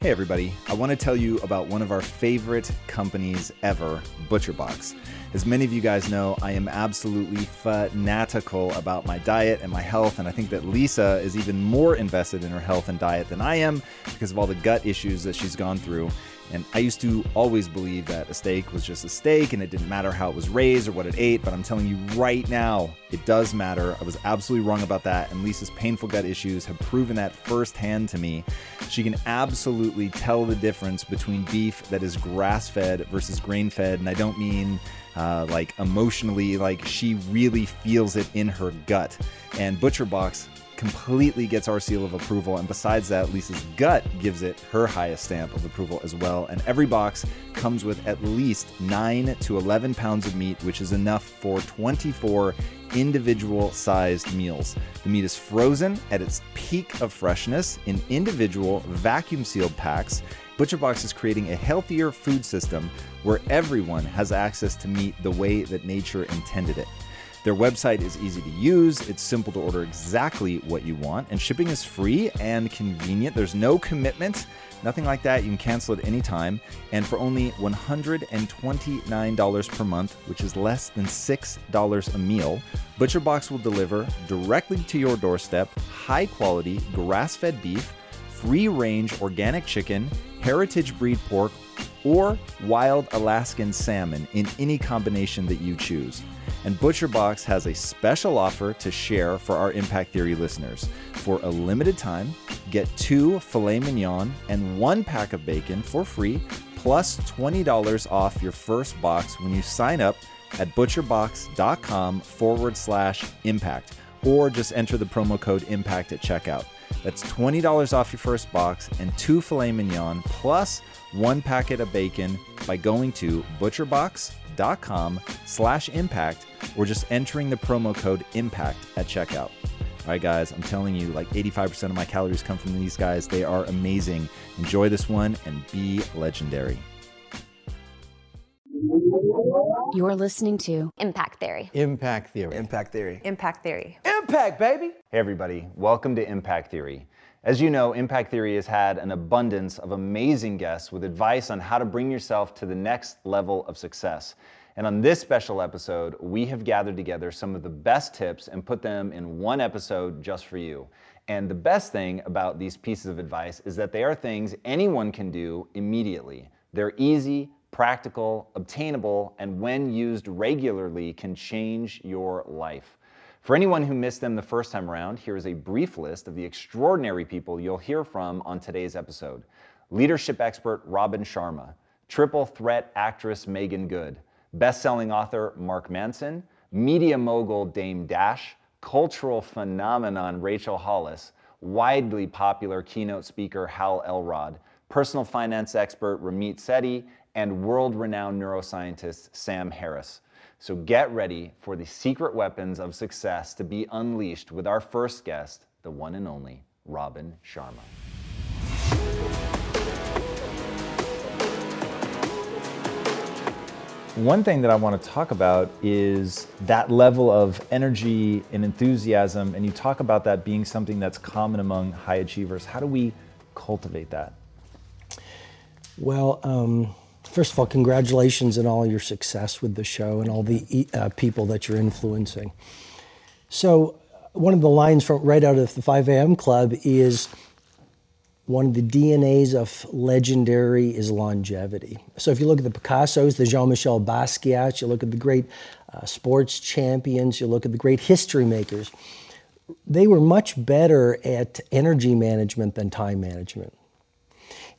Hey, everybody. I want to tell you about one of our favorite companies ever, ButcherBox. As many of you guys know, I am absolutely fanatical about my diet and my health, and I think that Lisa is even more invested in her health and diet than I am because of all the gut issues that she's gone through. And I used to always believe that a steak was just a steak and it didn't matter how it was raised or what it ate, but I'm telling you right now, it does matter. I was absolutely wrong about that, and Lisa's painful gut issues have proven that firsthand to me. She can absolutely tell the difference between beef that is grass fed versus grain fed, and I don't mean uh, like emotionally, like she really feels it in her gut. And ButcherBox completely gets our seal of approval. And besides that, Lisa's gut gives it her highest stamp of approval as well. And every box comes with at least 9 to 11 pounds of meat, which is enough for 24 individual sized meals. The meat is frozen at its peak of freshness in individual vacuum sealed packs. ButcherBox is creating a healthier food system where everyone has access to meat the way that nature intended it. Their website is easy to use, it's simple to order exactly what you want, and shipping is free and convenient. There's no commitment, nothing like that. You can cancel at any time. And for only $129 per month, which is less than $6 a meal, ButcherBox will deliver directly to your doorstep high quality, grass fed beef, free range organic chicken, heritage breed pork, or wild Alaskan salmon in any combination that you choose. And ButcherBox has a special offer to share for our Impact Theory listeners. For a limited time, get two filet mignon and one pack of bacon for free, plus $20 off your first box when you sign up at butcherbox.com forward slash impact, or just enter the promo code impact at checkout. That's $20 off your first box and two filet mignon plus one packet of bacon by going to butcherbox.com slash impact or just entering the promo code impact at checkout. All right, guys, I'm telling you, like 85% of my calories come from these guys. They are amazing. Enjoy this one and be legendary. You're listening to Impact Theory. Impact Theory. Impact Theory. Impact Theory. Impact, baby! Hey, everybody, welcome to Impact Theory. As you know, Impact Theory has had an abundance of amazing guests with advice on how to bring yourself to the next level of success. And on this special episode, we have gathered together some of the best tips and put them in one episode just for you. And the best thing about these pieces of advice is that they are things anyone can do immediately. They're easy, practical, obtainable, and when used regularly, can change your life. For anyone who missed them the first time around, here is a brief list of the extraordinary people you'll hear from on today's episode leadership expert Robin Sharma, triple threat actress Meagan Good, best selling author Mark Manson, media mogul Dame Dash, cultural phenomenon Rachel Hollis, widely popular keynote speaker Hal Elrod, personal finance expert Ramit Sethi, and world renowned neuroscientist Sam Harris. So get ready for the secret weapons of success to be unleashed with our first guest, the one and only Robin Sharma. One thing that I want to talk about is that level of energy and enthusiasm, and you talk about that being something that's common among high achievers. How do we cultivate that? Well, um, first of all, congratulations on all your success with the show and all the uh, people that you're influencing. So, one of the lines from right out of the 5 a.m. Club is one of the DNAs of legendary is longevity. So if you look at the Picassos, the Jean-Michel Basquiat, you look at the great uh, sports champions, you look at the great history makers, they were much better at energy management than time management.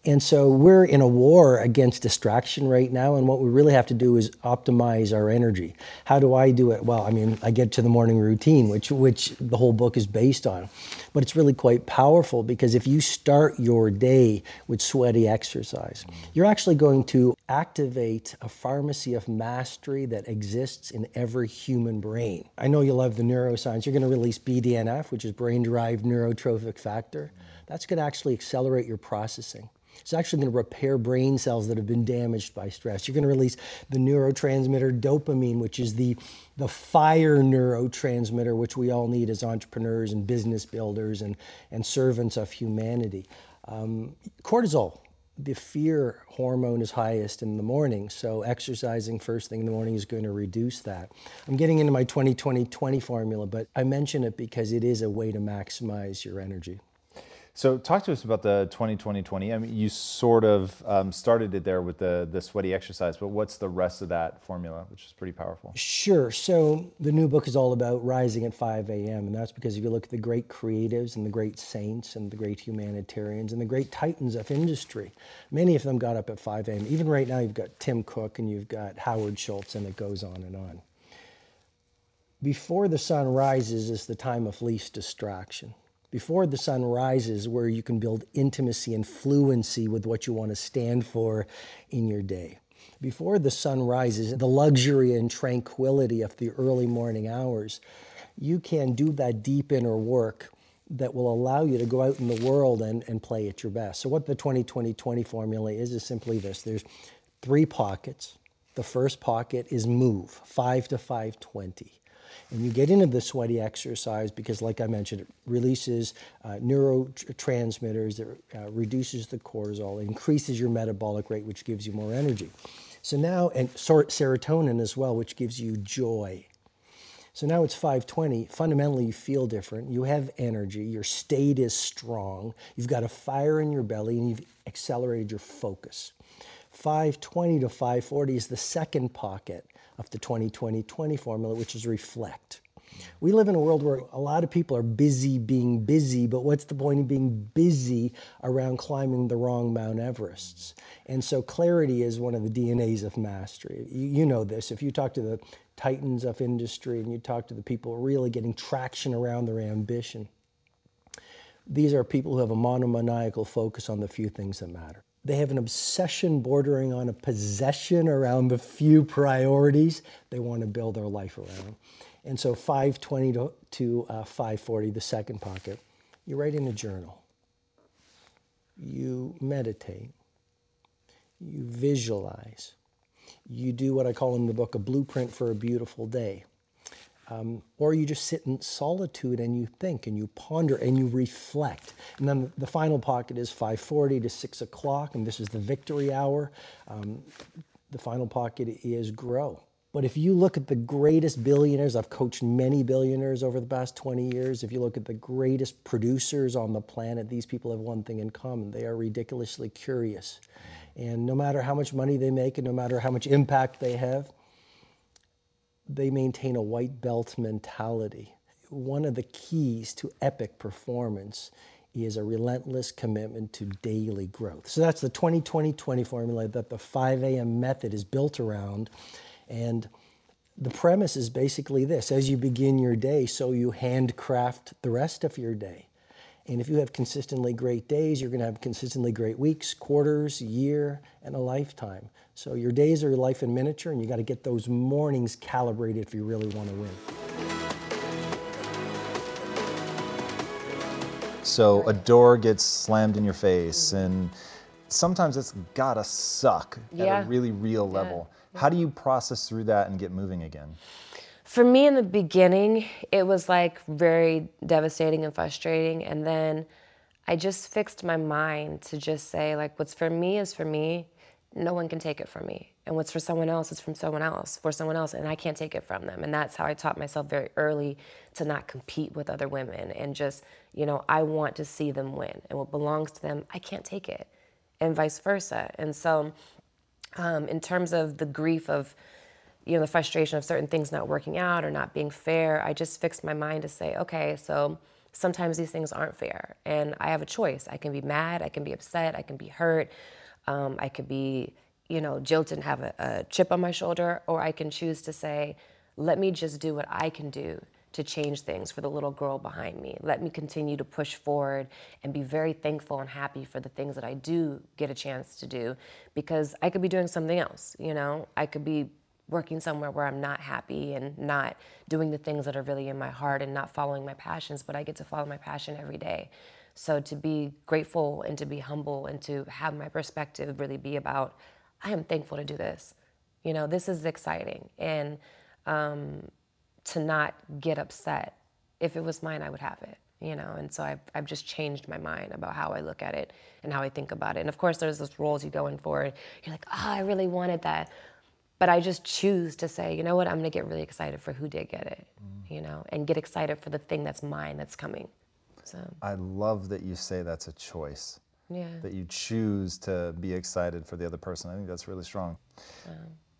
And so we're in a war against distraction right now, and what we really have to do is optimize our energy. How do I do it? Well, I mean, I get to the morning routine, which which the whole book is based on. But it's really quite powerful because if you start your day with sweaty exercise, you're actually going to activate a pharmacy of mastery that exists in every human brain. I know you love the neuroscience. You're going to release BDNF, which is brain-derived neurotrophic factor. That's going to actually accelerate your processing. It's actually going to repair brain cells that have been damaged by stress. You're going to release the neurotransmitter dopamine, which is the, the fire neurotransmitter, which we all need as entrepreneurs and business builders and, and servants of humanity. Um, cortisol the fear hormone is highest in the morning. So exercising first thing in the morning is going to reduce that. I'm getting into my 20 20 formula, but I mention it because it is a way to maximize your energy. So talk to us about the 20-20-20. I mean, you sort of um, started it there with the, the sweaty exercise, but what's the rest of that formula, which is pretty powerful? Sure. So the new book is all about rising at 5 a.m. And that's because if you look at the great creatives and the great saints and the great humanitarians and the great titans of industry, many of them got up at 5 a.m. Even right now, you've got Tim Cook and you've got Howard Schultz, and it goes on and on. Before the sun rises is the time of least distraction before the sun rises where you can build intimacy and fluency with what you want to stand for in your day. Before the sun rises, the luxury and tranquility of the early morning hours, you can do that deep inner work that will allow you to go out in the world and, and play at your best. So, what the 20 20 20 formula is, is simply this there's three pockets. The first pocket is move, 5 to 520. And you get into the sweaty exercise because, like I mentioned, it releases uh, neurotransmitters, it uh, reduces the cortisol, increases your metabolic rate, which gives you more energy. So now, and serotonin as well, which gives you joy. So now it's 520. Fundamentally, you feel different. You have energy. Your state is strong. You've got a fire in your belly and you've accelerated your focus. 520 to 540 is the second pocket of the 20-20-20 formula, which is reflect. We live in a world where a lot of people are busy being busy, but what's the point of being busy around climbing the wrong Mount Everests? And so clarity is one of the DNAs of mastery. You, you know this. If you talk to the titans of industry and you talk to the people really getting traction around their ambition, these are people who have a monomaniacal focus on the few things that matter. They have an obsession bordering on a possession around the few priorities they want to build their life around. And so 520 to, to uh, 540, the second pocket, you write in a journal. You meditate. You visualize. You do what I call in the book a blueprint for a beautiful day. Um, or you just sit in solitude and you think and you ponder and you reflect. And then the final pocket is 5:40 to 6 o'clock, and this is the victory hour. Um, the final pocket is grow. But if you look at the greatest billionaires, I've coached many billionaires over the past 20 years. If you look at the greatest producers on the planet, these people have one thing in common they are ridiculously curious. And no matter how much money they make and no matter how much impact they have, they maintain a white belt mentality. One of the keys to epic performance is a relentless commitment to daily growth. So that's the 20 20 20 formula that the 5 a.m. method is built around. And the premise is basically this as you begin your day, so you handcraft the rest of your day. And if you have consistently great days, you're going to have consistently great weeks, quarters, year, and a lifetime. So your days are your life in miniature, and you got to get those mornings calibrated if you really want to win. So a door gets slammed in your face, mm-hmm. and sometimes it's gotta suck yeah. at a really real level. Yeah. How do you process through that and get moving again? For me in the beginning, it was like very devastating and frustrating. And then I just fixed my mind to just say, like, what's for me is for me. No one can take it from me. And what's for someone else is from someone else, for someone else, and I can't take it from them. And that's how I taught myself very early to not compete with other women and just, you know, I want to see them win. And what belongs to them, I can't take it, and vice versa. And so, um, in terms of the grief of, you know, the frustration of certain things not working out or not being fair, I just fixed my mind to say, okay, so sometimes these things aren't fair. And I have a choice. I can be mad, I can be upset, I can be hurt, um, I could be, you know, jilted and have a, a chip on my shoulder, or I can choose to say, let me just do what I can do to change things for the little girl behind me. Let me continue to push forward and be very thankful and happy for the things that I do get a chance to do because I could be doing something else, you know? I could be working somewhere where I'm not happy and not doing the things that are really in my heart and not following my passions, but I get to follow my passion every day. So to be grateful and to be humble and to have my perspective really be about, I am thankful to do this. You know, this is exciting. And um, to not get upset. If it was mine, I would have it. you know and so I've, I've just changed my mind about how i look at it and how i think about it and of course there's those roles you go in for and you're like oh i really wanted that but i just choose to say you know what i'm going to get really excited for who did get it you know and get excited for the thing that's mine that's coming so I love that you say that's a choice. yeah that you choose to be excited for the other person. I think that's really strong.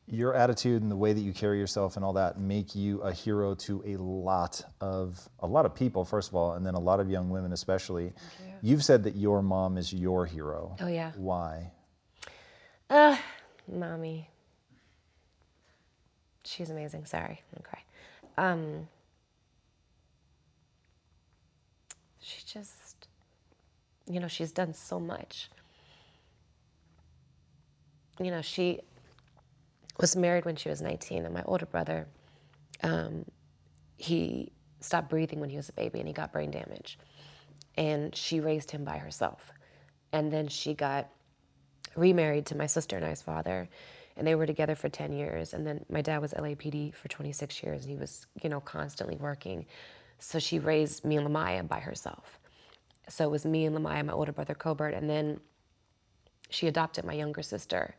Your attitude and the way that you carry yourself and all that make you a hero to a lot of a lot of people first of all and then a lot of young women especially. You've said that your mom is your hero. Oh, yeah. Why? uh mommy she's amazing. Sorry i'm gonna cry. Um she just you know she's done so much. You know she was married when she was 19 and my older brother um, he stopped breathing when he was a baby and he got brain damage. And she raised him by herself. And then she got remarried to my sister and I's father, and they were together for 10 years. And then my dad was LAPD for 26 years, and he was, you know, constantly working. So she raised me and La'Myia by herself. So it was me and La'Myia, my older brother Cobert, and then she adopted my younger sister,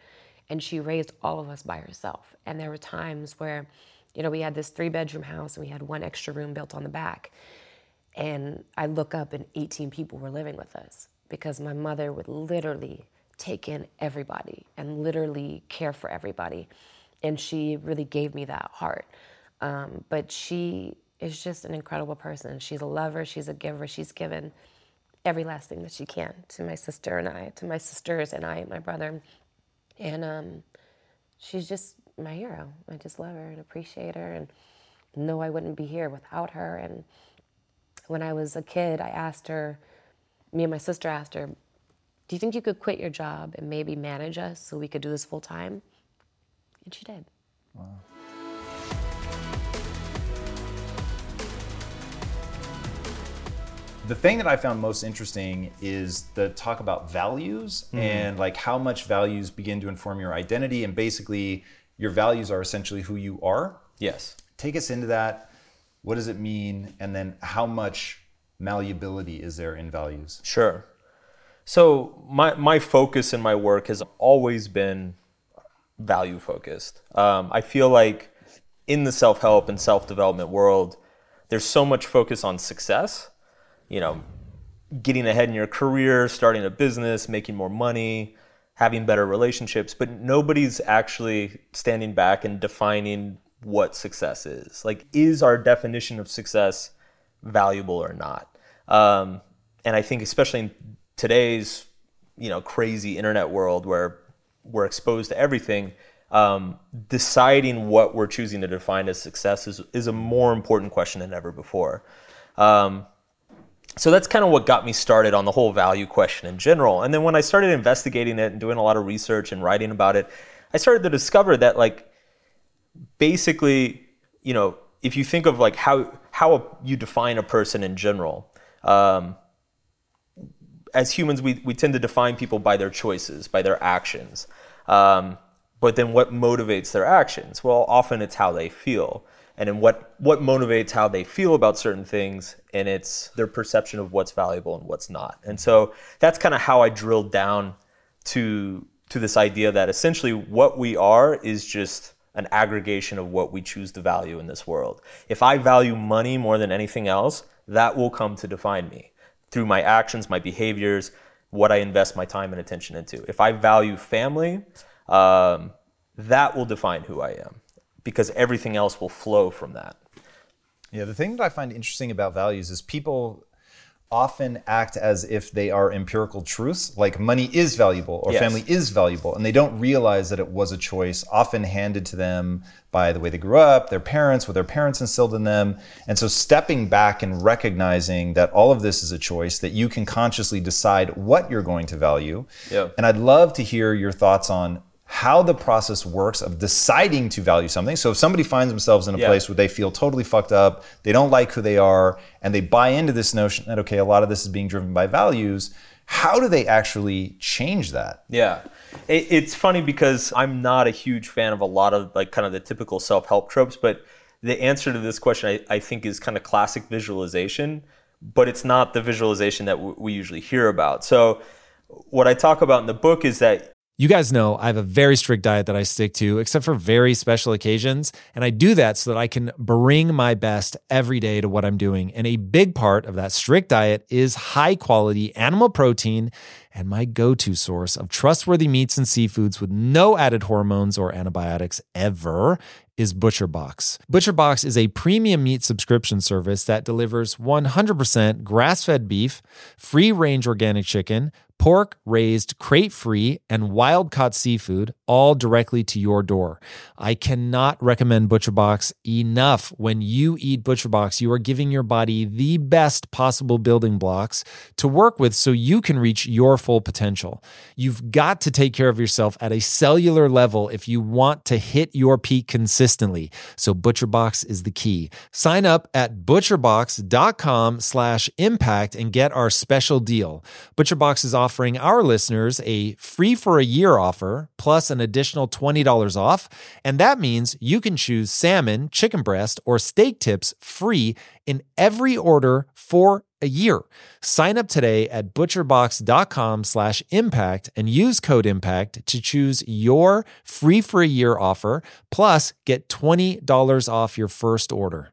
and she raised all of us by herself. And there were times where, you know, we had this three bedroom house, and we had one extra room built on the back. And I look up and 18 people were living with us because my mother would literally take in everybody and literally care for everybody. And she really gave me that heart. Um, but she is just an incredible person. She's a lover, she's a giver, she's given every last thing that she can to my sister and I, to my sisters and I, my brother. And um, she's just my hero. I just love her and appreciate her and know I wouldn't be here without her. And when I was a kid, I asked her, me and my sister asked her, Do you think you could quit your job and maybe manage us so we could do this full time? And she did. The thing that I found most interesting is the talk about values mm-hmm. and like how much values begin to inform your identity and basically your values are essentially who you are. Yes. Take us into that. What does it mean? And then how much malleability is there in values? Sure. So my my focus in my work has always been value focused. Um, I feel like in the self help and self development world, there's so much focus on success. You know, getting ahead in your career, starting a business, making more money, having better relationships, but nobody's actually standing back and defining what success is. Like, is our definition of success valuable or not? Um, and I think, especially in today's you know crazy internet world where we're exposed to everything, um, deciding what we're choosing to define as success is, is a more important question than ever before. Um, so that's kind of what got me started on the whole value question in general. And then when I started investigating it and doing a lot of research and writing about it, I started to discover that like basically, you know, if you think of like how how you define a person in general, um, as humans, we, we tend to define people by their choices, by their actions. Um, but then what motivates their actions? Well, often it's how they feel. And then what, what motivates how they feel about certain things, and it's their perception of what's valuable and what's not. And so that's kind of how I drilled down to, to this idea that essentially what we are is just an aggregation of what we choose to value in this world. If I value money more than anything else, that will come to define me through my actions, my behaviors, what I invest my time and attention into. If I value family, um, that will define who I am because everything else will flow from that. Yeah, the thing that I find interesting about values is people often act as if they are empirical truths, like money is valuable or Yes. family is valuable, and they don't realize that it was a choice often handed to them by the way they grew up, their parents, what their parents instilled in them. And so stepping back and recognizing that all of this is a choice, that you can consciously decide what you're going to value. Yeah. And I'd love to hear your thoughts on how the process works of deciding to value something. So if somebody finds themselves in a Yeah. place where they feel totally fucked up, they don't like who they are, and they buy into this notion that okay, a lot of this is being driven by values, how do they actually change that? Yeah. It, it's funny because I'm not a huge fan of a lot of like kind of the typical self help tropes, but the answer to this question I, I think is kind of classic visualization, but it's not the visualization that w- we usually hear about. So, what I talk about in the book is that you guys know I have a very strict diet that I stick to, except for very special occasions. And I do that so that I can bring my best every day to what I'm doing. And a big part of that strict diet is high quality animal protein and my go to source of trustworthy meats and seafoods with no added hormones or antibiotics ever is ButcherBox. ButcherBox is a premium meat subscription service that delivers 100% grass fed beef, free range organic chicken, pork raised crate free and wild caught seafood all directly to your door. I cannot recommend ButcherBox enough. When you eat ButcherBox, you are giving your body the best possible building blocks to work with so you can reach your full potential. You've got to take care of yourself at a cellular level if you want to hit your peak consistently. So ButcherBox is the key. Sign up at butcherbox.com slash impact and get our special deal. ButcherBox is offering our listeners a free for a year offer plus an additional $20 off. And that means you can choose salmon, chicken breast, or steak tips free in every order for a year. Sign up today at butcherbox.com slash impact and use code impact to choose your free for a year offer. Plus, get $20 off your first order.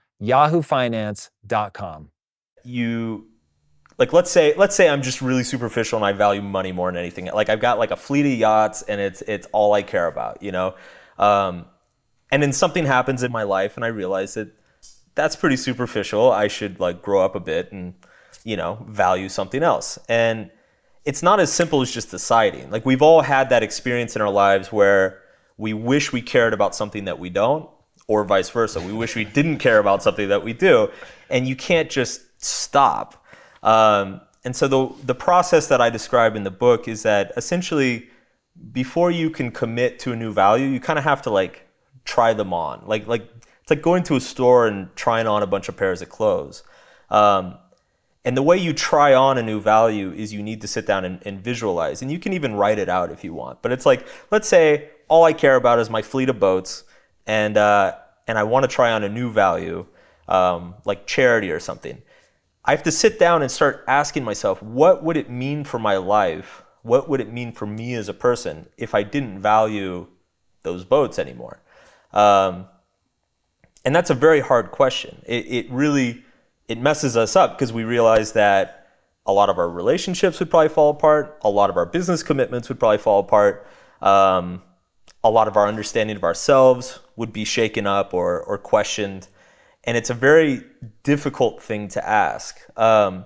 yahoofinance.com. You like let's say let's say I'm just really superficial and I value money more than anything. Like I've got like a fleet of yachts and it's it's all I care about, you know. Um, and then something happens in my life and I realize that that's pretty superficial. I should like grow up a bit and you know value something else. And it's not as simple as just deciding. Like we've all had that experience in our lives where we wish we cared about something that we don't, or vice versa. We wish we didn't care about something that we do, and you can't just stop. Um, and so the the process that I describe in the book is that essentially before you can commit to a new value, you kind of have to like try them on. Like like it's like going to a store and trying on a bunch of pairs of clothes. Um, and the way you try on a new value is you need to sit down and, and, visualize. And you can even write it out if you want. But it's like, let's say all I care about is my fleet of boats, and, uh, and I want to try on a new value, um, like charity or something. I have to sit down and start asking myself, what would it mean for my life? What would it mean for me as a person if I didn't value those boats anymore? Um, and that's a very hard question. It, it really it messes us up because we realize that a lot of our relationships would probably fall apart. A lot of our business commitments would probably fall apart. Um, a lot of our understanding of ourselves would be shaken up or, or questioned. And it's a very difficult thing to ask. Um,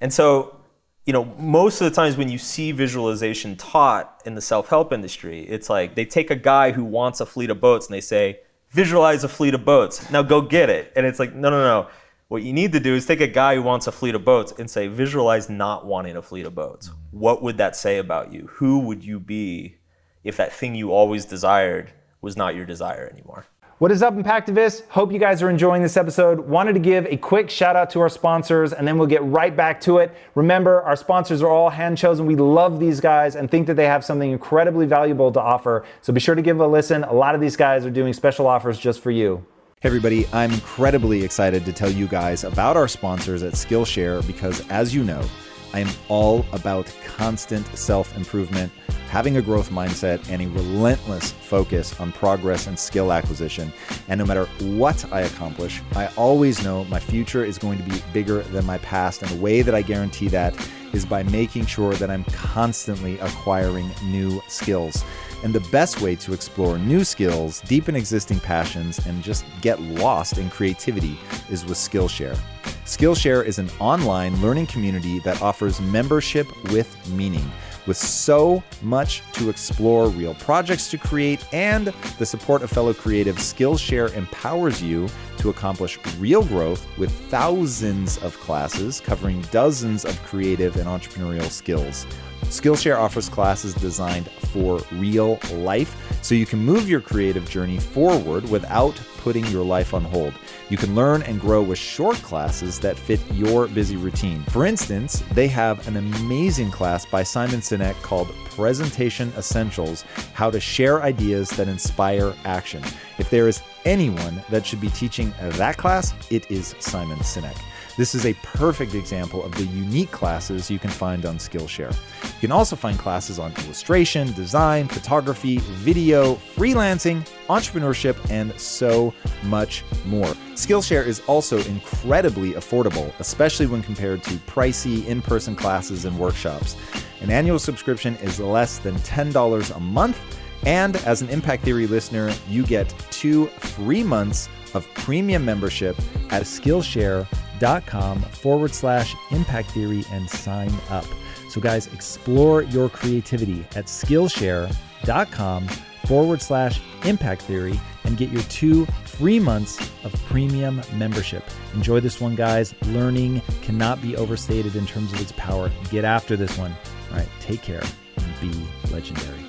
and so, you know, most of the times when you see visualization taught in the self help industry, it's like they take a guy who wants a fleet of boats and they say, visualize a fleet of boats. Now go get it. And it's like, no, no, no. What you need to do is take a guy who wants a fleet of boats and say, visualize not wanting a fleet of boats. What would that say about you? Who would you be if that thing you always desired was not your desire anymore? What is up, Impactivists? Hope you guys are enjoying this episode. Wanted to give a quick shout out to our sponsors and then we'll get right back to it. Remember, our sponsors are all hand chosen. We love these guys and think that they have something incredibly valuable to offer. So be sure to give a listen. A lot of these guys are doing special offers just for you. Hey, everybody, I'm incredibly excited to tell you guys about our sponsors at Skillshare because, as you know, I am all about constant self improvement, having a growth mindset, and a relentless focus on progress and skill acquisition. And no matter what I accomplish, I always know my future is going to be bigger than my past. And the way that I guarantee that is by making sure that I'm constantly acquiring new skills. And the best way to explore new skills, deepen existing passions, and just get lost in creativity is with Skillshare. Skillshare is an online learning community that offers membership with meaning. With so much to explore, real projects to create, and the support of fellow creatives, Skillshare empowers you to accomplish real growth with thousands of classes covering dozens of creative and entrepreneurial skills. Skillshare offers classes designed for real life so you can move your creative journey forward without putting your life on hold. You can learn and grow with short classes that fit your busy routine. For instance, they have an amazing class by Simon Sinek called Presentation Essentials How to Share Ideas That Inspire Action. If there is anyone that should be teaching that class, it is Simon Sinek. This is a perfect example of the unique classes you can find on Skillshare. You can also find classes on illustration, design, photography, video, freelancing, entrepreneurship, and so much more. Skillshare is also incredibly affordable, especially when compared to pricey in person classes and workshops. An annual subscription is less than $10 a month. And as an Impact Theory listener, you get two free months of premium membership at Skillshare.com forward slash impact theory and sign up. So, guys, explore your creativity at Skillshare.com forward slash impact theory and get your two free months of premium membership. Enjoy this one, guys. Learning cannot be overstated in terms of its power. Get after this one. All right, take care and be legendary.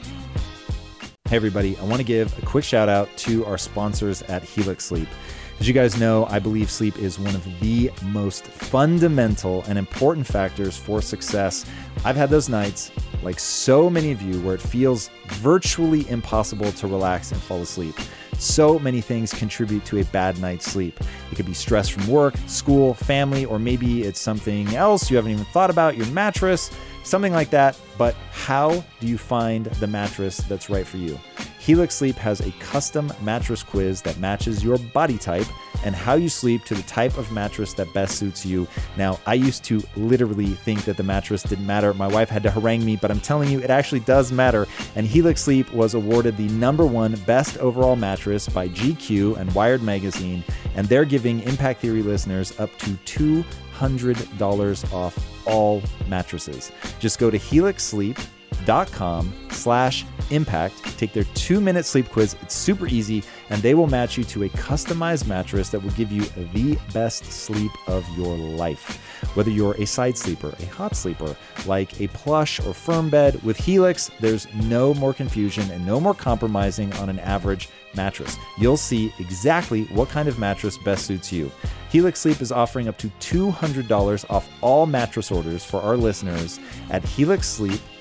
Hey, everybody, I want to give a quick shout out to our sponsors at Helix Sleep. As you guys know, I believe sleep is one of the most fundamental and important factors for success. I've had those nights, like so many of you, where it feels virtually impossible to relax and fall asleep. So many things contribute to a bad night's sleep. It could be stress from work, school, family, or maybe it's something else you haven't even thought about, your mattress, something like that. But how do you find the mattress that's right for you? Helix Sleep has a custom mattress quiz that matches your body type and how you sleep to the type of mattress that best suits you. Now, I used to literally think that the mattress didn't matter. My wife had to harangue me, but I'm telling you, it actually does matter. And Helix Sleep was awarded the number one best overall mattress by GQ and Wired Magazine, and they're giving Impact Theory listeners up to $200 off all mattresses. Just go to helixsleep.com slash impact. Take their two minute sleep quiz. It's super easy and they will match you to a customized mattress that will give you the best sleep of your life. Whether you're a side sleeper a hot sleeper like a plush or firm bed with helix there's no more confusion and no more compromising on an average mattress. You'll see exactly what kind of mattress best suits you. Helix sleep is offering up to $200 off all mattress orders for our listeners at helixsleep.com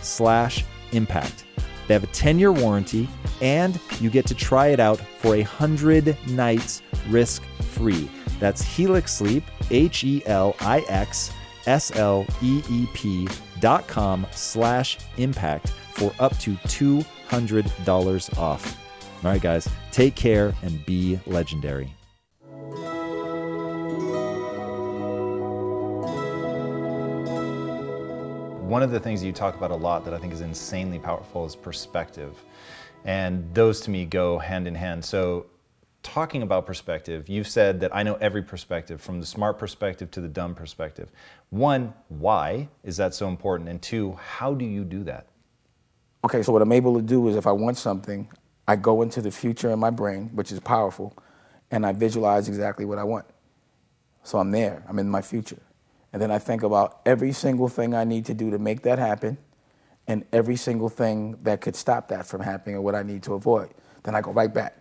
slash impact. They have a 10 year warranty, and you get to try it out for a 100 nights risk free. That's Helix Sleep, H E L I X S L E E P dot com slash impact for up to $200 off. All right, guys, take care and be legendary. One of the things you talk about a lot that I think is insanely powerful is perspective. And those to me go hand in hand. So, talking about perspective, you've said that I know every perspective, from the smart perspective to the dumb perspective. One, why is that so important? And two, how do you do that? Okay, so what I'm able to do is if I want something, I go into the future in my brain, which is powerful, and I visualize exactly what I want. So I'm there, I'm in my future. And then I think about every single thing I need to do to make that happen and every single thing that could stop that from happening or what I need to avoid. Then I go right back.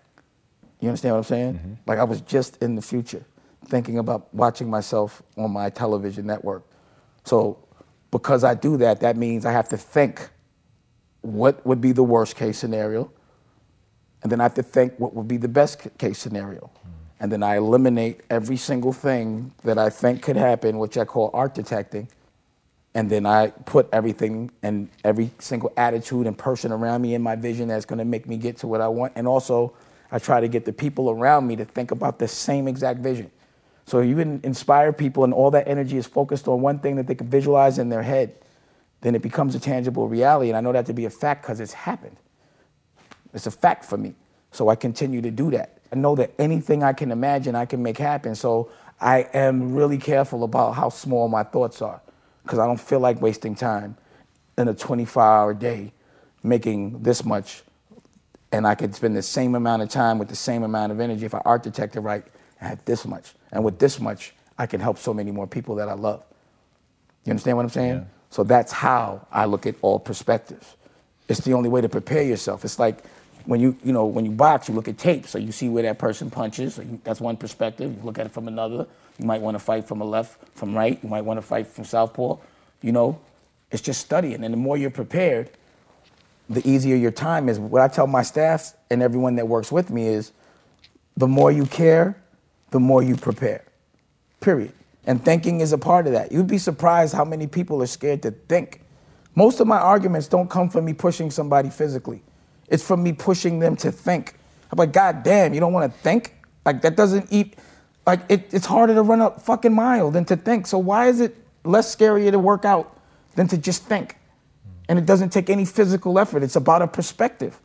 You understand what I'm saying? Mm-hmm. Like I was just in the future thinking about watching myself on my television network. So because I do that, that means I have to think what would be the worst case scenario, and then I have to think what would be the best case scenario. Mm-hmm. And then I eliminate every single thing that I think could happen, which I call art detecting. And then I put everything and every single attitude and person around me in my vision that's gonna make me get to what I want. And also, I try to get the people around me to think about the same exact vision. So you can inspire people and all that energy is focused on one thing that they can visualize in their head, then it becomes a tangible reality. And I know that to be a fact because it's happened. It's a fact for me. So I continue to do that. I know that anything I can imagine, I can make happen. So I am really careful about how small my thoughts are because I don't feel like wasting time in a 24 hour day making this much. And I could spend the same amount of time with the same amount of energy if I architect it right and had this much. And with this much, I can help so many more people that I love. You understand what I'm saying? Yeah. So that's how I look at all perspectives. It's the only way to prepare yourself. It's like when you you know when you box, you look at tape, so you see where that person punches. That's one perspective. You look at it from another. You might want to fight from a left, from right. You might want to fight from southpaw. You know, it's just studying, and the more you're prepared, the easier your time is. What I tell my staff and everyone that works with me is, the more you care, the more you prepare. Period. And thinking is a part of that. You'd be surprised how many people are scared to think. Most of my arguments don't come from me pushing somebody physically. It's from me pushing them to think. I'm like, God damn, you don't want to think? Like that doesn't eat. Like it, it's harder to run a fucking mile than to think. So why is it less scary to work out than to just think? And it doesn't take any physical effort. It's about a perspective.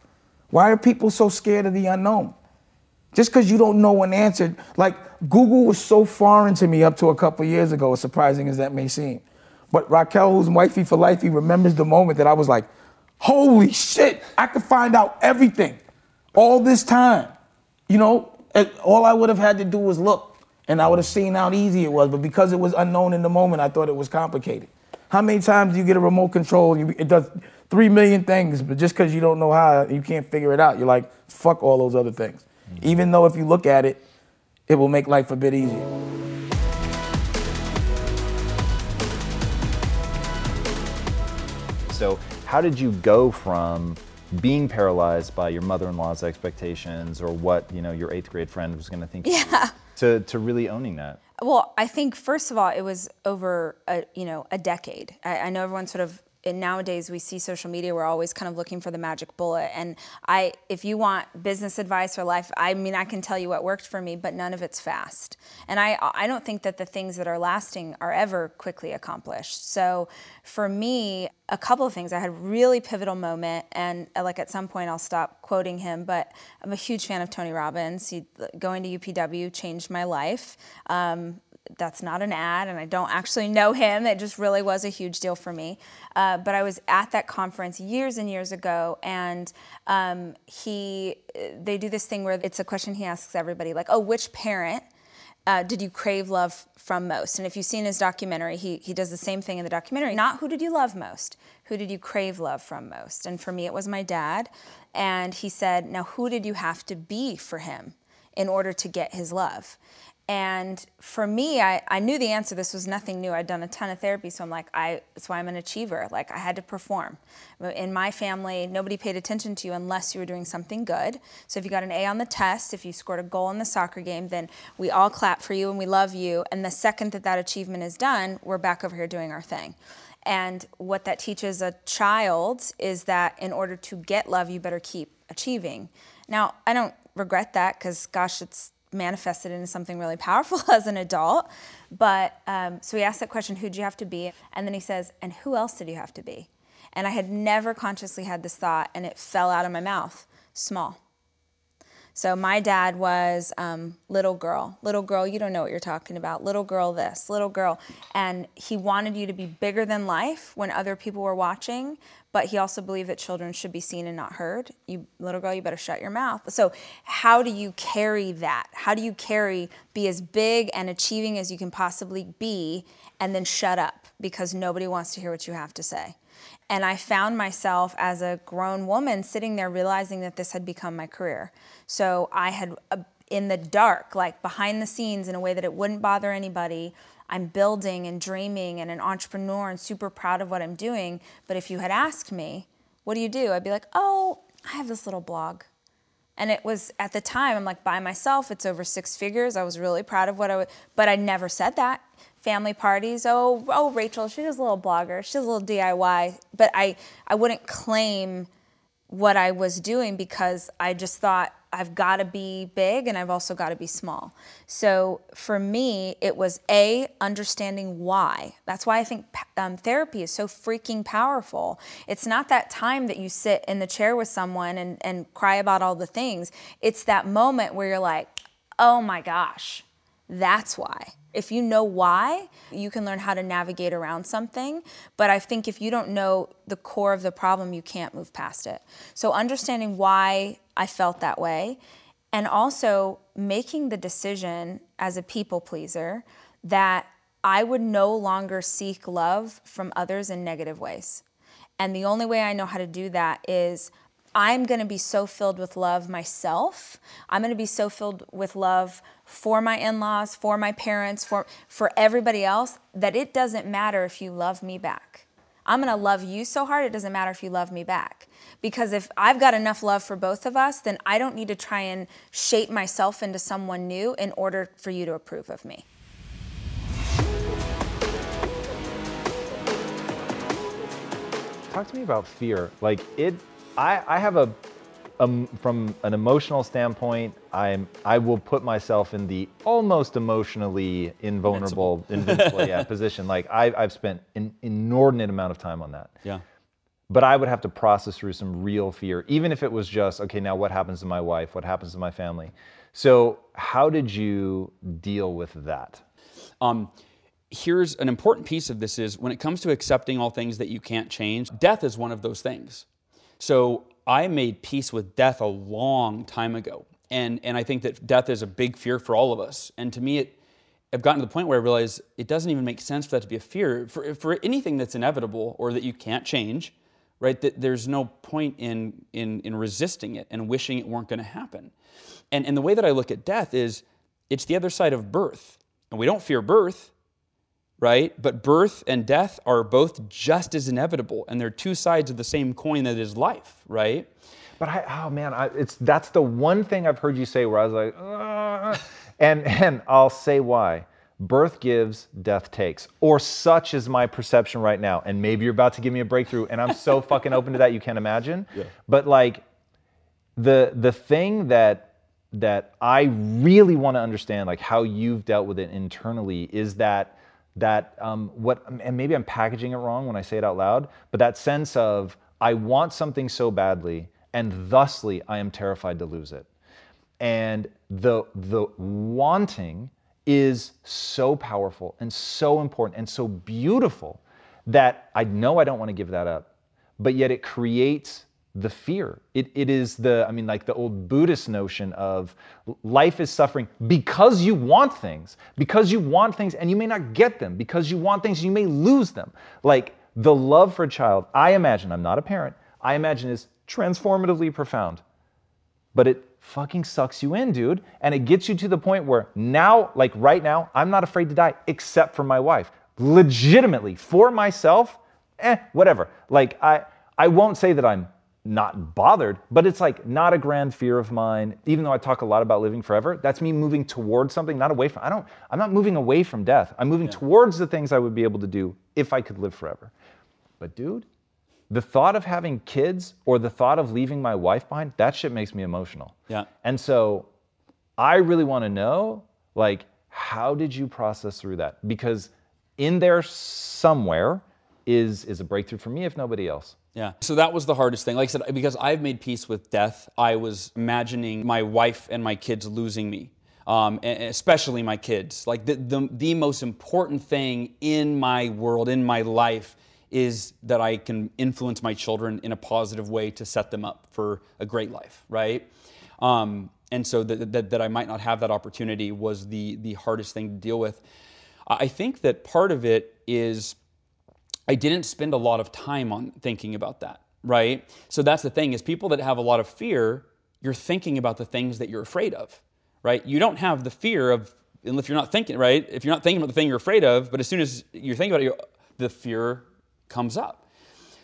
Why are people so scared of the unknown? Just because you don't know an answer, like Google was so foreign to me up to a couple years ago, as surprising as that may seem. But Raquel, who's wifey for life, he remembers the moment that I was like, Holy shit, I could find out everything all this time. You know, all I would have had to do was look, and I would have seen how easy it was. But because it was unknown in the moment, I thought it was complicated. How many times do you get a remote control and you, it does three million things, but just because you don't know how, you can't figure it out, you're like, fuck all those other things. Mm-hmm. Even though if you look at it, it will make life a bit easier. So how did you go from being paralyzed by your mother-in-law's expectations or what you know your eighth grade friend was going to think yeah. to, to really owning that well i think first of all it was over a you know a decade I, I know everyone sort of and nowadays we see social media we're always kind of looking for the magic bullet. And i if you want business advice or life i mean i can tell you what worked for me but none of it's fast. And i i don't think that the things that are lasting are ever quickly accomplished. So for me a couple of things. I had a really pivotal moment and uh, like at some point i'll stop quoting him but i'm a huge fan of tony robbins. He going to upw changed my life. Um, that's not an ad, and I don't actually know him. It just really was a huge deal for me. Uh, but I was at that conference years and years ago, and um, he, they do this thing where it's a question he asks everybody, like, "Oh, which parent uh, did you crave love from most?" And if you've seen his documentary, he he does the same thing in the documentary. Not who did you love most, who did you crave love from most? And for me, it was my dad. And he said, "Now, who did you have to be for him in order to get his love?" And for me, I, I knew the answer. This was nothing new. I'd done a ton of therapy, so I'm like, I that's why I'm an achiever. Like I had to perform. In my family, nobody paid attention to you unless you were doing something good. So if you got an A on the test, if you scored a goal in the soccer game, then we all clap for you and we love you. And the second that that achievement is done, we're back over here doing our thing. And what that teaches a child is that in order to get love, you better keep achieving. Now, I don't regret that because, gosh, it's manifested into something really powerful as an adult. But um, so he asked that question, who'd you have to be? And then he says, and who else did you have to be? And I had never consciously had this thought, and it fell out of my mouth small. So my dad was um, little girl, little girl, you don't know what you're talking about, little girl this, little girl. And he wanted you to be bigger than life when other people were watching, but he also believed that children should be seen and not heard. You little girl, you better shut your mouth. So how do you carry that? How do you carry be as big and achieving as you can possibly be and then shut up because nobody wants to hear what you have to say? And I found myself as a grown woman sitting there realizing that this had become my career. So I had, uh, in the dark, like behind the scenes in a way that it wouldn't bother anybody, I'm building and dreaming and an entrepreneur and super proud of what I'm doing. But if you had asked me, what do you do? I'd be like, oh, I have this little blog. And it was at the time, I'm like by myself, it's over six figures. I was really proud of what I would, but I never said that family parties. Oh, oh, Rachel, she's a little blogger. She's a little DIY. But I, I wouldn't claim what I was doing because I just thought I've got to be big and I've also got to be small. So for me, it was A, understanding why. That's why I think um, therapy is so freaking powerful. It's not that time that you sit in the chair with someone and, and cry about all the things, it's that moment where you're like, oh my gosh, that's why. If you know why, you can learn how to navigate around something. But I think if you don't know the core of the problem, you can't move past it. So, understanding why I felt that way, and also making the decision as a people pleaser that I would no longer seek love from others in negative ways. And the only way I know how to do that is I'm going to be so filled with love myself. I'm going to be so filled with love for my in-laws, for my parents, for for everybody else that it doesn't matter if you love me back. I'm going to love you so hard it doesn't matter if you love me back. Because if I've got enough love for both of us, then I don't need to try and shape myself into someone new in order for you to approve of me. Talk to me about fear. Like it I, I have a um, from an emotional standpoint, I'm I will put myself in the almost emotionally invulnerable, invincible yeah, position. Like I, I've spent an inordinate amount of time on that. Yeah. But I would have to process through some real fear, even if it was just okay. Now, what happens to my wife? What happens to my family? So, how did you deal with that? Um, here's an important piece of this: is when it comes to accepting all things that you can't change, death is one of those things. So I made peace with death a long time ago. And, and I think that death is a big fear for all of us. And to me, it, I've gotten to the point where I realize it doesn't even make sense for that to be a fear. For, for anything that's inevitable or that you can't change, right, that there's no point in, in, in resisting it and wishing it weren't going to happen. And, and the way that I look at death is it's the other side of birth. And we don't fear birth, right? But birth and death are both just as inevitable, and they're two sides of the same coin that is life, right? But I, oh man, I, it's that's the one thing I've heard you say where I was like, uh, and and I'll say why. Birth gives, death takes, or such is my perception right now. And maybe you're about to give me a breakthrough, and I'm so fucking open to that you can't imagine. Yeah. But like, the the thing that that I really want to understand, like how you've dealt with it internally, is that that um, what and maybe I'm packaging it wrong when I say it out loud, but that sense of I want something so badly, and thusly I am terrified to lose it. And the the wanting is so powerful and so important and so beautiful that I know I don't want to give that up, but yet it creates the fear. It, it is the, I mean, like the old Buddhist notion of life is suffering because you want things, because you want things and you may not get them, because you want things, you may lose them. Like the love for a child, I imagine, I'm not a parent, I imagine is transformatively profound. but it fucking sucks you in, dude. And it gets you to the point where now, like right now, I'm not afraid to die except for my wife. Legitimately, for myself, eh, whatever. Like I I won't say that I'm not bothered, but it's like not a grand fear of mine. Even though I talk a lot about living forever, that's me moving towards something, not away from. I don't. I'm not moving away from death. I'm moving towards the things I would be able to do if I could live forever. But dude, the thought of having kids or the thought of leaving my wife behind, that shit makes me emotional. Yeah. And so I really want to know, like, how did you process through that? Because in there somewhere is is a breakthrough for me, if nobody else. Yeah. So that was the hardest thing. Like I said, because I've made peace with death, I was imagining my wife and my kids losing me. Um, and especially my kids. Like the, the, the most important thing in my world, in my life, is that I can influence my children in a positive way to set them up for a great life, right? Um, and so that, that, that I might not have that opportunity was the, the hardest thing to deal with. I think that part of it is I didn't spend a lot of time on thinking about that, right? So that's the thing is people that have a lot of fear, you're thinking about the things that you're afraid of, right? You don't have the fear of and if you're not thinking, right? If you're not thinking about the thing you're afraid of, but as soon as you're thinking about it, the fear comes up.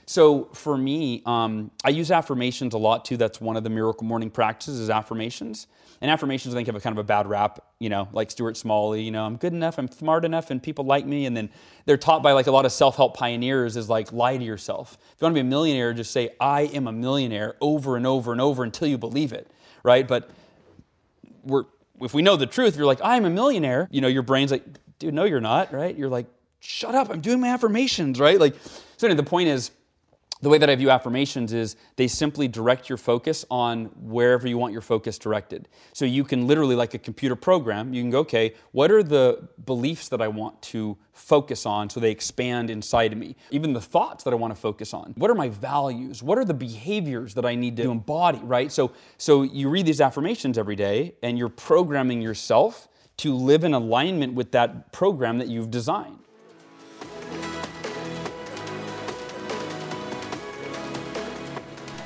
So for me, um, I use affirmations a lot too. That's one of the miracle morning practices is affirmations. And affirmations, I think, have a kind of a bad rap, you know, like Stuart Smalley, you know, I'm good enough, I'm smart enough, and people like me. And then they're taught by like a lot of self-help pioneers is like lie to yourself. If you want to be a millionaire, just say, I am a millionaire over and over and over until you believe it, right? But we're if we know the truth, you're like, I'm a millionaire, you know, your brain's like, dude, no, you're not, right? You're like, shut up, I'm doing my affirmations, right? Like, so anyway, the point is, the way that I view affirmations is they simply direct your focus on wherever you want your focus directed. So you can literally, like a computer program, you can go, okay, what are the beliefs that I want to focus on so they expand inside of me? Even the thoughts that I want to focus on. What are my values? What are the behaviors that I need to embody, right? So, so you read these affirmations every day and you're programming yourself to live in alignment with that program that you've designed.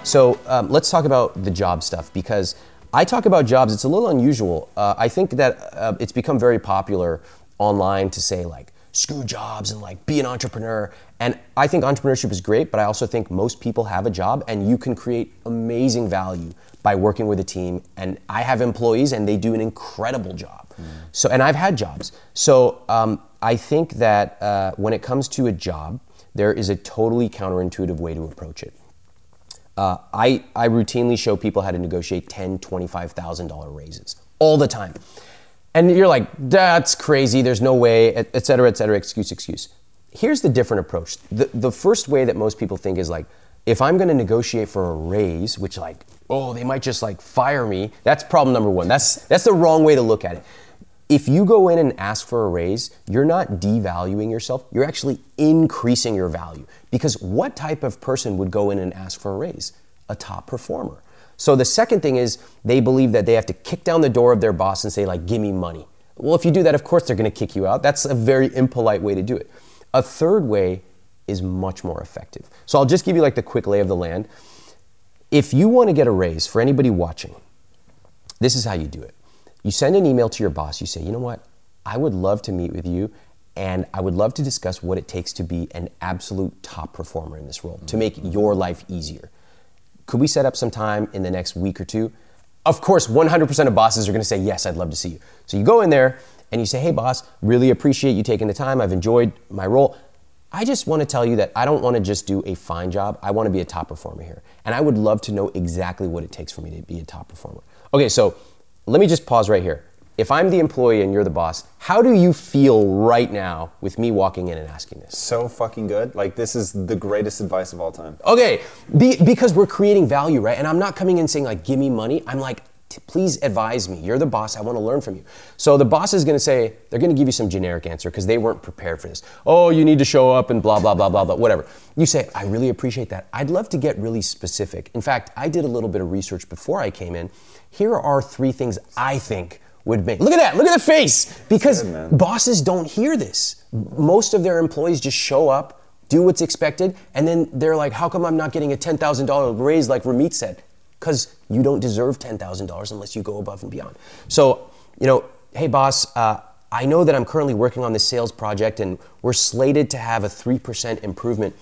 So um, let's talk about the job stuff because I talk about jobs. It's a little unusual. Uh, I think that uh, it's become very popular online to say like screw jobs and like be an entrepreneur. And I think entrepreneurship is great, but I also think most people have a job and you can create amazing value by working with a team. And I have employees and they do an incredible job. So, and I've had jobs. So um, I think that uh, when it comes to a job, there is a totally counterintuitive way to approach it. Uh, I, I routinely show people how to negotiate $10,000, $25,000 raises all the time. And you're like, that's crazy, there's no way, et, et cetera, et cetera, excuse, excuse. Here's the different approach. The, the first way that most people think is like, if I'm gonna negotiate for a raise, which like, oh, they might just like fire me, that's problem number one. That's, that's the wrong way to look at it. If you go in and ask for a raise, you're not devaluing yourself, you're actually increasing your value. Because what type of person would go in and ask for a raise? A top performer. So the second thing is they believe that they have to kick down the door of their boss and say, like, give me money. Well, if you do that, of course they're gonna kick you out. That's a very impolite way to do it. A third way is much more effective. So I'll just give you like the quick lay of the land. If you wanna get a raise for anybody watching, this is how you do it. You send an email to your boss, you say, you know what, I would love to meet with you and I would love to discuss what it takes to be an absolute top performer in this role, to make mm-hmm. your life easier. Could we set up some time in the next week or two? Of course, 100% of bosses are gonna say, yes, I'd love to see you. So you go in there and you say, hey, boss, really appreciate you taking the time. I've enjoyed my role. I just wanna tell you that I don't wanna just do a fine job. I wanna be a top performer here. And I would love to know exactly what it takes for me to be a top performer. Okay, so let me just pause right here. If I'm the employee and you're the boss, how do you feel right now with me walking in and asking this? So fucking good. Like this is the greatest advice of all time. Okay, be, because we're creating value, right? And I'm not coming in saying like, give me money. I'm like, "T- please advise me. You're the boss. I want to learn from you. So the boss is going to say, they're going to give you some generic answer because they weren't prepared for this. Oh, you need to show up and blah, blah, blah, blah, blah, whatever. You say, I really appreciate that. I'd love to get really specific. In fact, I did a little bit of research before I came in. Here are three things I think would make. Look at that. Look at the face. Because bosses don't hear this. Most of their employees just show up, do what's expected, and then they're like, how come I'm not getting a $10,000 raise like Ramit said? because you don't deserve $10,000 unless you go above and beyond. So, you know, hey boss, uh, I know that I'm currently working on this sales project and we're slated to have a 3% improvement.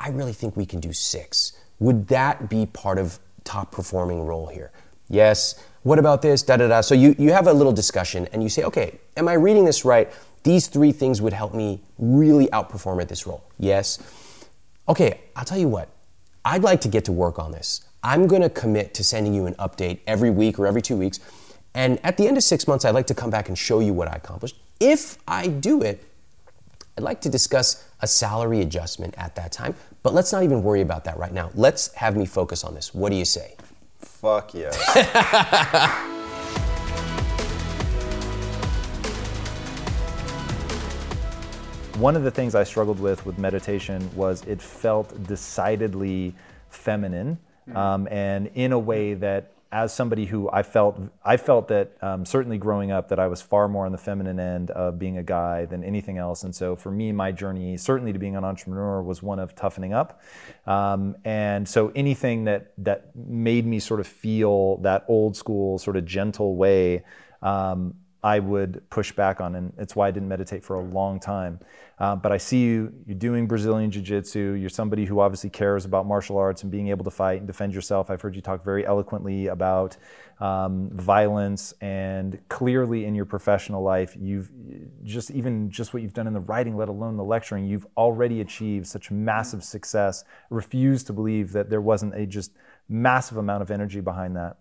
I really think we can do six. Would that be part of top performing role here? Yes. What about this? Da da da. So you, you have a little discussion and you say, okay, am I reading this right? These three things would help me really outperform at this role. Yes. Okay, I'll tell you what. I'd like to get to work on this. I'm going to commit to sending you an update every week or every two weeks. And at the end of six months, I'd like to come back and show you what I accomplished. If I do it, I'd like to discuss a salary adjustment at that time, but let's not even worry about that right now. Let's have me focus on this. What do you say? Fuck yes. One of the things I struggled with with meditation was it felt decidedly feminine, um, and in a way that, as somebody who I felt, I felt that um, certainly growing up that I was far more on the feminine end of being a guy than anything else. And so for me, my journey certainly to being an entrepreneur was one of toughening up. Um, and so anything that that made me sort of feel that old school sort of gentle way. Um, I would push back on, and it's why I didn't meditate for a long time. Uh, but I see you, you're doing Brazilian Jiu Jitsu. You're somebody who obviously cares about martial arts and being able to fight and defend yourself. I've heard you talk very eloquently about um, violence, and clearly in your professional life, you've just even just what you've done in the writing, let alone the lecturing, you've already achieved such massive success. Refuse to believe that there wasn't a just massive amount of energy behind that.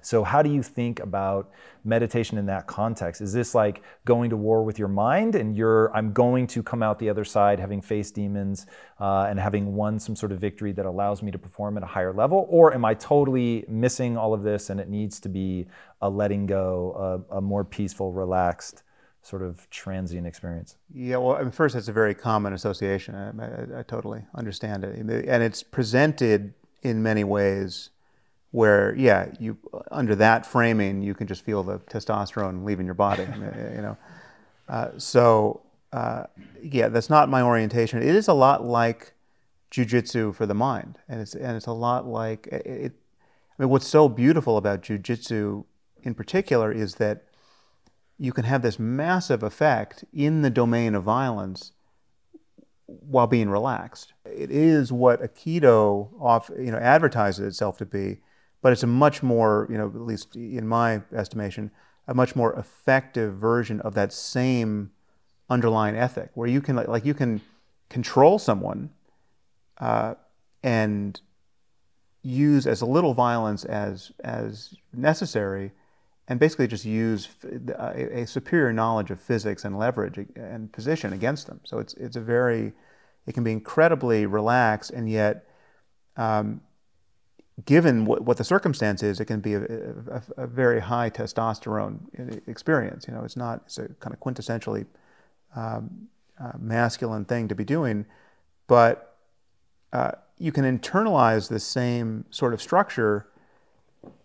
So, how do you think about meditation in that context? Is this like going to war with your mind and you're, I'm going to come out the other side having faced demons uh, and having won some sort of victory that allows me to perform at a higher level? Or am I totally missing all of this and it needs to be a letting go, a, a more peaceful, relaxed, sort of transient experience? Yeah, well, I mean, first, it's a very common association. I, I, I totally understand it. And it's presented in many ways where yeah you under that framing you can just feel the testosterone leaving your body you know uh, so uh, yeah that's not my orientation it is a lot like jujitsu for the mind and it's and it's a lot like it, I mean what's so beautiful about jujitsu in particular is that you can have this massive effect in the domain of violence while being relaxed. It is what Aikido off, you know, advertises itself to be, but it's a much more, you know, at least in my estimation, a much more effective version of that same underlying ethic, where you can like you can control someone uh, and use as little violence as as necessary, and basically just use a, a superior knowledge of physics and leverage and position against them. So it's it's a very it can be incredibly relaxed and yet um, given what, what the circumstance is, it can be a, a, a, very high testosterone experience. You know, it's not, it's a kind of quintessentially um, uh, masculine thing to be doing, but uh, you can internalize the same sort of structure,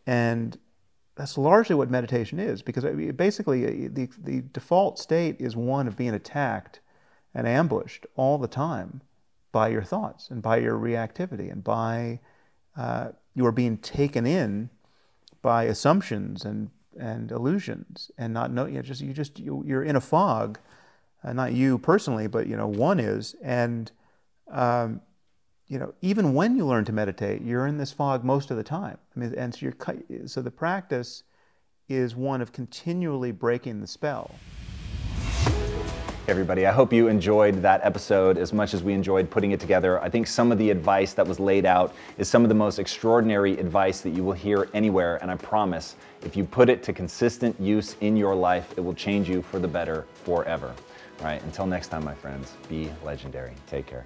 and that's largely what meditation is, because basically uh, the, the default state is one of being attacked and ambushed all the time by your thoughts and by your reactivity and by uh, you are being taken in by assumptions and and illusions and not know you know, just you just you, you're in a fog. Uh, not you personally but you know one is. And um, you know even when you learn to meditate you're in this fog most of the time. I mean and so you're so the practice is one of continually breaking the spell everybody. I hope you enjoyed that episode as much as we enjoyed putting it together. I think some of the advice that was laid out is some of the most extraordinary advice that you will hear anywhere. And I promise, if you put it to consistent use in your life, it will change you for the better forever. All right, until next time, my friends, be legendary. Take care.